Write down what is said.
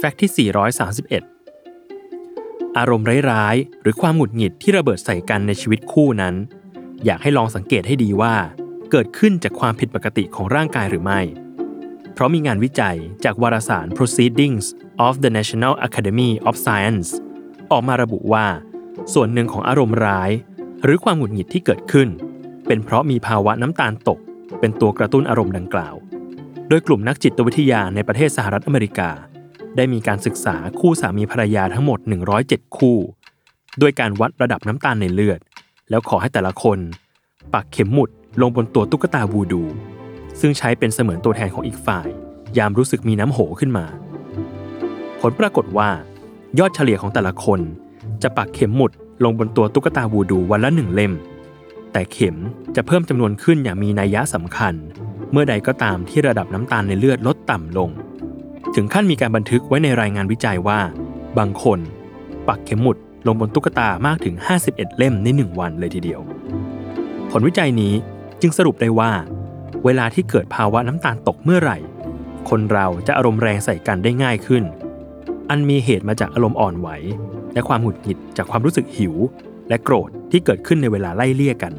แฟกต์ที่ 431 อารมณ์ร้ายๆ หรือความหงุดหงิดที่ระเบิดใส่กันในชีวิตคู่นั้น อยากให้ลองสังเกตให้ดีว่า เกิดขึ้นจากความผิดปกติของร่างกายหรือไม่ เพราะมีงานวิจัยจากวารสาร Proceedings of the National Academy of Science ออกมาระบุว่า ส่วนหนึ่งของอารมณ์ร้าย หรือความหงุดหงิดที่เกิดขึ้น เป็นเพราะมีภาวะน้ำตาลตก เป็นตัวกระตุ้นอารมณ์ดังกล่าว โดยกลุ่มนักจิตวิทยาในประเทศสหรัฐอเมริกา ได้มีการศึกษาคู่สามีภรรยาทั้งหมด 107 คู่โดยการวัดระดับน้ำตาลในเลือด แล้วขอให้แต่ละคน ปักเข็มหมุดลงบนตัวตุ๊กตาวูดู ซึ่งใช้เป็นเสมือนตัวแทนของอีกฝ่าย ยามรู้สึกมีน้ำโหขึ้นมา ผลปรากฏว่า ยอดเฉลี่ยของแต่ละคน จะปักเข็มหมุดลงบนตัวตุ๊กตาวูดูวันละหนึ่งเล่ม แต่เข็มจะเพิ่มจำนวนขึ้นอย่างมีนัยยะสำคัญ เมื่อใดก็ตามที่ระดับน้ำตาลในเลือดลดต่ำลง ถึงขั้นมีการบันทึกไว้ในรายงานวิจัยว่า บางคน ปักเข็มหมุดลงบนตุ๊กตามากถึง 51 เล่มใน 1 วันเลยทีเดียว ผลวิจัยนี้จึงสรุปได้ว่า เวลาที่เกิดภาวะน้ำตาลตกเมื่อไหร่ คนเราจะอารมณ์แรงใส่กันได้ง่ายขึ้น อันมีเหตุมาจากอารมณ์อ่อนไหว และความหงุดหงิดจากความรู้สึกหิว และโกรธที่เกิดขึ้นในเวลาไล่เลี่ยกัน